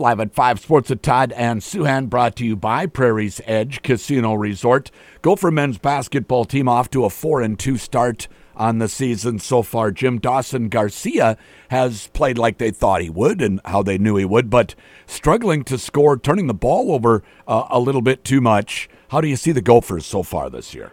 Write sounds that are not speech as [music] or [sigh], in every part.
Live at 5 Sports with Todd and Souhan, brought to you by Prairie's Edge Casino Resort. Gopher men's basketball team off to a 4 and 2 start on the season so far. Jim Dawson Garcia has played like they thought he would and how they knew he would, but struggling to score, turning the ball over uh, a little bit too much. How do you see the Gophers so far this year?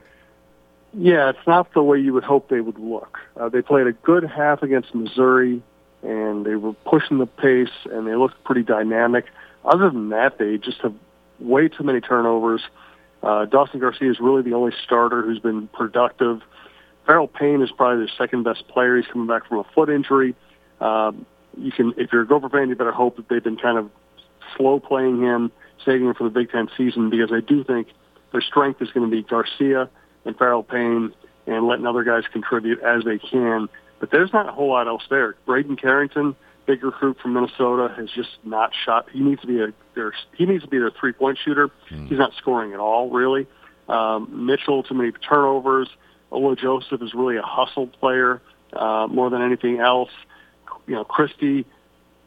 Yeah, it's not the way you would hope they would look. Uh, they played a good half against Missouri and they were pushing the pace and they looked pretty dynamic. Other than that, they just have way too many turnovers. Uh, Dawson Garcia is really the only starter who's been productive. Pharrel Payne is probably their second best player. He's coming back from a foot injury. Um, you can, if you're a Gopher fan, you better hope that they've been kind of slow playing him, saving him for the Big Ten season because I do think their strength is going to be Garcia and Pharrel Payne and letting other guys contribute as they can. But there's not a whole lot else there. Braeden Carrington, big recruit from Minnesota, has just not shot. He needs to be a their, he needs to be their three point shooter. Mm. He's not scoring at all, really. Um, Mitchell, too many turnovers. Ola Joseph is really a hustle player uh, more than anything else. You know, Christie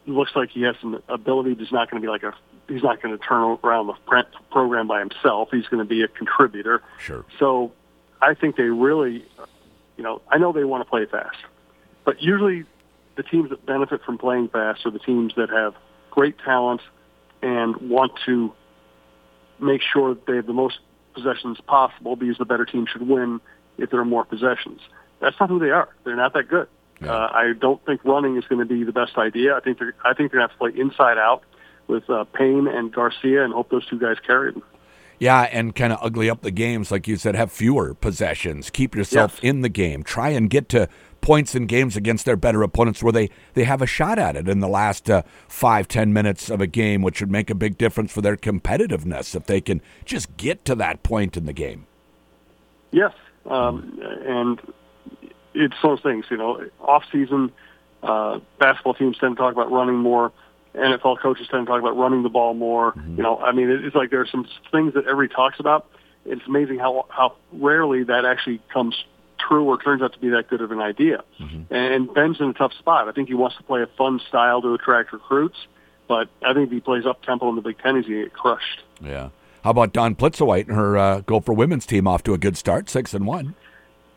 looks like he has some ability. He's not going to be like a he's not going to turn around the program by himself. He's going to be a contributor. Sure. So I think they really, you know, I know they want to play fast. But usually the teams that benefit from playing fast are the teams that have great talent and want to make sure that they have the most possessions possible because the better team should win if there are more possessions. That's not who they are. They're not that good. Yeah. Uh, I don't think running is going to be the best idea. I think they're, I think they're going to have to play inside out with uh, Payne and Garcia and hope those two guys carry them. Yeah, and kind of ugly up the games, like you said. Have fewer possessions. Keep yourself yes. in the game. Try and get to points in games against their better opponents where they, they have a shot at it in the last uh, five, ten minutes of a game, which would make a big difference for their competitiveness if they can just get to that point in the game. Yes, um, and it's those things. You know, off season, uh, basketball teams tend to talk about running more. NFL coaches tend to talk about running the ball more. Mm-hmm. You know, I mean, it's like there are some things that everybody talks about. It's amazing how how rarely that actually comes true or turns out to be that good of an idea. Mm-hmm. And Ben's in a tough spot. I think he wants to play a fun style to attract recruits, but I think if he plays up tempo in the Big Ten, he's going to get crushed. Yeah. How about Dawn Plitzuweit and her uh, Gopher women's team off to a good start, six and one?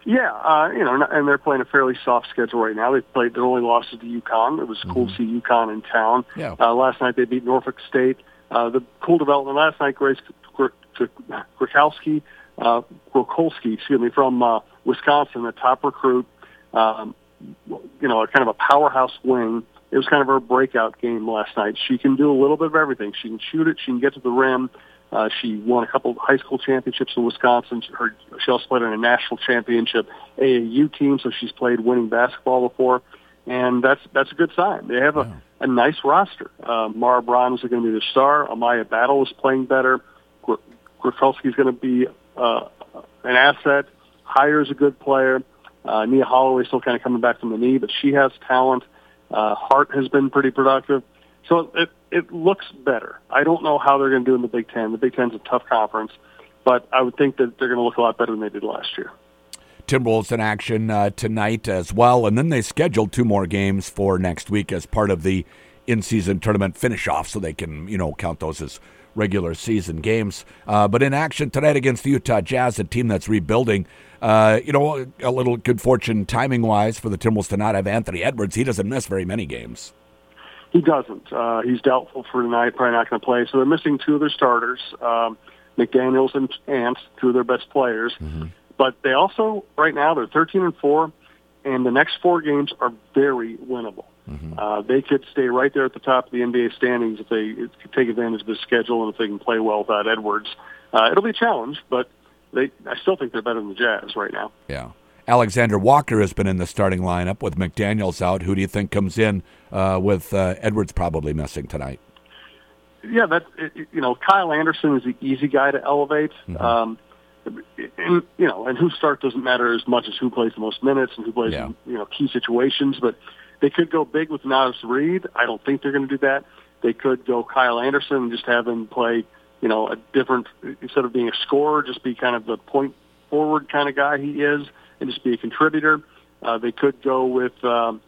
Yeah, uh, you know, and they're playing a fairly soft schedule right now. They played their only losses to UConn. It was mm-hmm. cool to see UConn in town. Yeah. Uh, last night they beat Norfolk State. Uh, the cool development last night, Grace Krakowski uh, Grocholski, excuse me, from uh, Wisconsin, a top recruit, um, you know, a kind of a powerhouse wing. It was kind of her breakout game last night. She can do a little bit of everything. She can shoot it. She can get to the rim. Uh, she won a couple of high school championships in Wisconsin. Her, she also played on a national championship AAU team, so she's played winning basketball before, and that's that's a good sign. They have a, wow. a nice roster. Uh, Mara Braun is going to be the star. Amaya Battle is playing better. Grocholski is going to be uh, an asset. Heyer is a good player. Uh, Nia Holloway still kind of coming back from the knee, but she has talent. Uh, Hart has been pretty productive. So it, it looks better. I don't know how they're going to do in the Big Ten. The Big Ten's a tough conference, but I would think that they're going to look a lot better than they did last year. Timberwolves in action uh, tonight as well, and then they scheduled two more games for next week as part of the in-season tournament finish-off, so they can you know count those as regular season games. Uh, but in action tonight against the Utah Jazz, a team that's rebuilding. Uh, you know, a little good fortune timing wise for the Timberwolves to not have Anthony Edwards. He doesn't miss very many games. He doesn't. Uh, he's doubtful for tonight, probably not going to play. So they're missing two of their starters, um, McDaniels and Ant, two of their best players. Mm-hmm. But they also, right now, they're 13 and 4, and the next four games are very winnable. Mm-hmm. Uh, they could stay right there at the top of the NBA standings if they take advantage of the schedule and if they can play well without Edwards. Uh, it'll be a challenge, but they I still think they're better than the Jazz right now. Yeah. Alexander Walker has been in the starting lineup with McDaniels out. Who do you think comes in uh, with uh, Edwards probably missing tonight? Yeah, that you know, Kyle Anderson is the easy guy to elevate. Mm-hmm. Um, and you know, and who starts doesn't matter as much as who plays the most minutes and who plays yeah. in, you know key situations. But they could go big with Naz Reid. I don't think they're going to do that. They could go Kyle Anderson and just have him play, you know, a different instead of being a scorer, just be kind of the point forward kind of guy he is, and just be a contributor. Uh, they could go with um,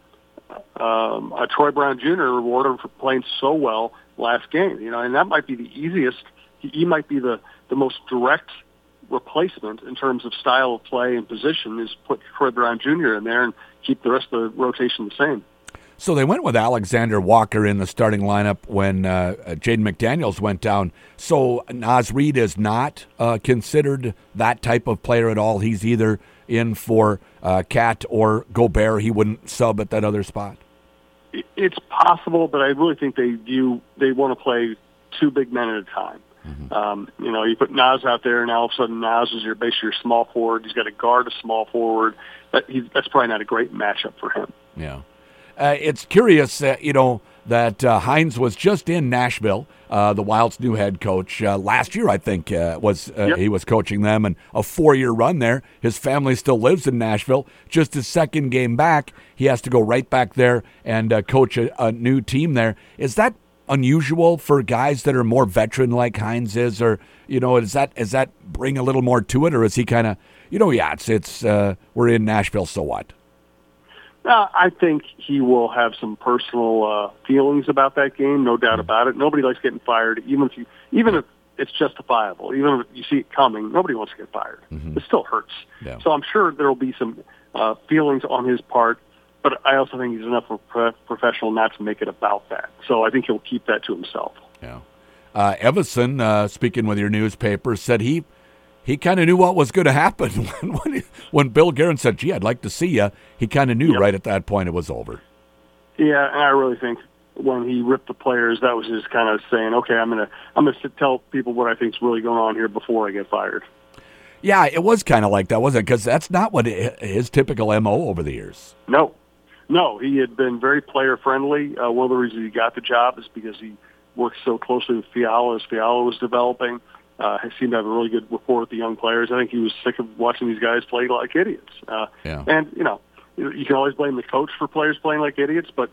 um, a Troy Brown Jr. reward him for playing so well last game. You know, and that might be the easiest. He, he might be the the most direct replacement in terms of style of play and position is put Troy Brown Jr. in there and keep the rest of the rotation the same. So they went with Alexander Walker in the starting lineup when uh, Jaden McDaniels went down. So Naz Reid is not uh, considered that type of player at all. He's either in for uh, Cat or Gobert. He wouldn't sub at that other spot. It's possible, but I really think they view they want to play two big men at a time. Mm-hmm. Um, you know, you put Naz out there, and all of a sudden Naz is your basically your small forward. He's got to guard a small forward. That, that's probably not a great matchup for him. Yeah. Uh, it's curious, uh, you know, that uh, Hynes was just in Nashville, uh, the Wild's new head coach uh, last year. I think uh, was yep. he was coaching them, and a four-year run there. His family still lives in Nashville. Just his second game back, he has to go right back there and coach a, a new team there. Is that unusual for guys that are more veteran like Hynes is, or you know, is that does that bring a little more to it, or is he kind of you know, yeah, it's it's we're in Nashville, so what? Uh, I think he will have some personal uh, feelings about that game, no doubt about it. Nobody likes getting fired, even if you, even if it's justifiable, even if you see it coming. Nobody wants to get fired. Mm-hmm. It still hurts. Yeah. So I'm sure there will be some uh, feelings on his part, but I also think he's enough of a professional not to make it about that. So I think he'll keep that to himself. Yeah. Uh, Evason, uh, speaking with your newspaper, said he he kind of knew what was going to happen [laughs] when when, he, when, Bill Guerin said, "Gee, I'd like to see you." He kind of knew yep. right at that point it was over. Yeah, and I really think when he ripped the players, that was just kind of saying, "Okay, I'm gonna I'm gonna tell people what I think's really going on here before I get fired." Yeah, it was kind of like that, wasn't it? Because that's not what his typical mo over the years. No, no, he had been very player friendly. Uh, one of the reasons he got the job is because he worked so closely with Fiala as Fiala was developing uh, he seemed to have a really good rapport with the young players. I think he was sick of watching these guys play like idiots. Uh, yeah. And you know, you can always blame the coach for players playing like idiots, but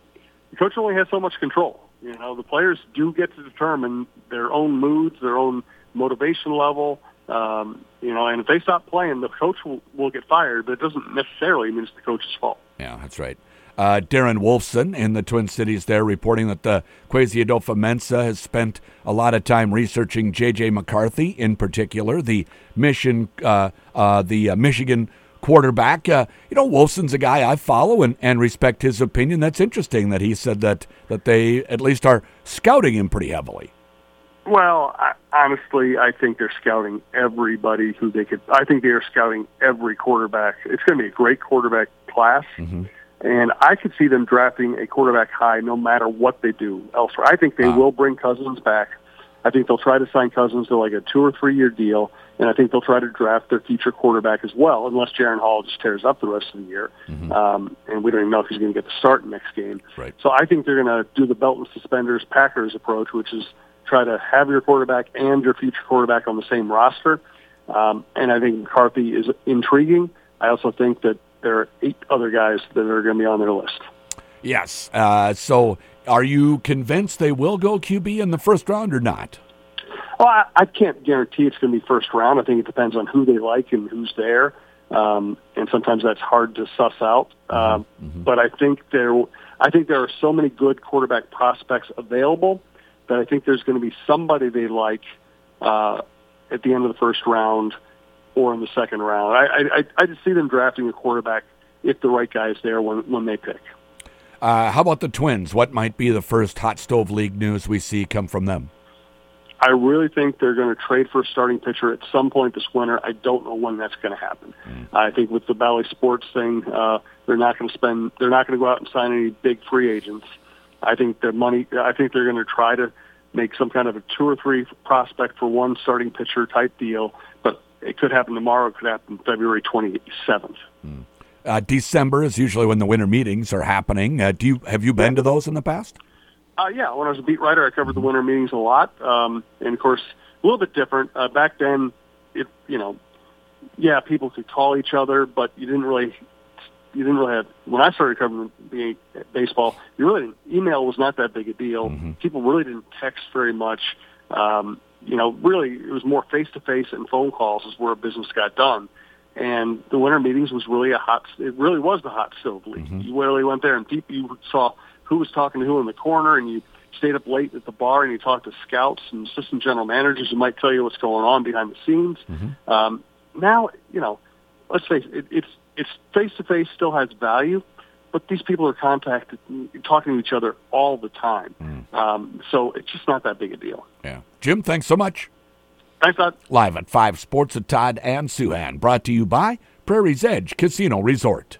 the coach only has so much control. You know, the players do get to determine their own moods, their own motivation level. Um, you know, and if they stop playing, the coach will, will get fired, but it doesn't necessarily mean it's the coach's fault. Yeah, that's right. Uh, Darren Wolfson in the Twin Cities there reporting that the Kwesi Adofo-Mensah has spent a lot of time researching J.J. McCarthy in particular, the mission, uh, uh, the uh, Michigan quarterback. Uh, you know, Wolfson's a guy I follow and, and respect his opinion. That's interesting that he said that, that they at least are scouting him pretty heavily. Well, I, honestly, I think they're scouting everybody who they could. I think they are scouting every quarterback. It's going to be a great quarterback class. Mm-hmm and I could see them drafting a quarterback high no matter what they do elsewhere. I think they wow. will bring Cousins back. I think they'll try to sign Cousins to like a two or three year deal, and I think they'll try to draft their future quarterback as well, unless Jaren Hall just tears up the rest of the year. Mm-hmm. Um, and we don't even know if he's going to get the start next game. Right. So I think they're going to do the belt and suspenders Packers approach, which is try to have your quarterback and your future quarterback on the same roster. Um, and I think McCarthy is intriguing. I also think that there are eight other guys that are going to be on their list. Yes. Uh, so, are you convinced they will go QB in the first round or not? Well, I, I can't guarantee it's going to be first round. I think it depends on who they like and who's there, um, and sometimes that's hard to suss out. Mm-hmm. Um, mm-hmm. But I think there, I think there are so many good quarterback prospects available that I think there's going to be somebody they like uh, at the end of the first round or in the second round. I, I, I just see them drafting a quarterback if the right guy is there when, when they pick. Uh, how about the Twins? What might be the first hot stove league news we see come from them? I really think they're going to trade for a starting pitcher at some point this winter. I don't know when that's going to happen. Mm. I think with the Bally Sports thing, uh, they're not going to spend. They're not going to go out and sign any big free agents. I think the money. I think they're going to try to make some kind of a two or three prospect for one starting pitcher type deal it could happen tomorrow. It could happen February 27th. Mm. Uh, December is usually when the winter meetings are happening. Uh, do you have you been to those in the past? Uh, yeah, when I was a beat writer, I covered the winter meetings a lot, um, and of course, a little bit different. Uh, back then, it you know, yeah, people could call each other, but you didn't really, you didn't really have. When I started covering baseball, you really didn't, email was not that big a deal. Mm-hmm. People really didn't text very much. Um, you know, really it was more face to face and phone calls is where business got done. And the winter meetings was really a hot. It really was the hot stove league. Mm-hmm. You really went there and deep. You saw who was talking to who in the corner, and you stayed up late at the bar and you talked to scouts and assistant general managers who might tell you what's going on behind the scenes. Mm-hmm. Um, now, you know, let's face it, it's it's face to face still has value, but these people are contacted, talking to each other all the time. Mm. Um, so it's just not that big a deal. Yeah, Jim, thanks so much. Thanks, Todd. Live at five Sports at Todd and Souhan, brought to you by Prairie's Edge Casino Resort.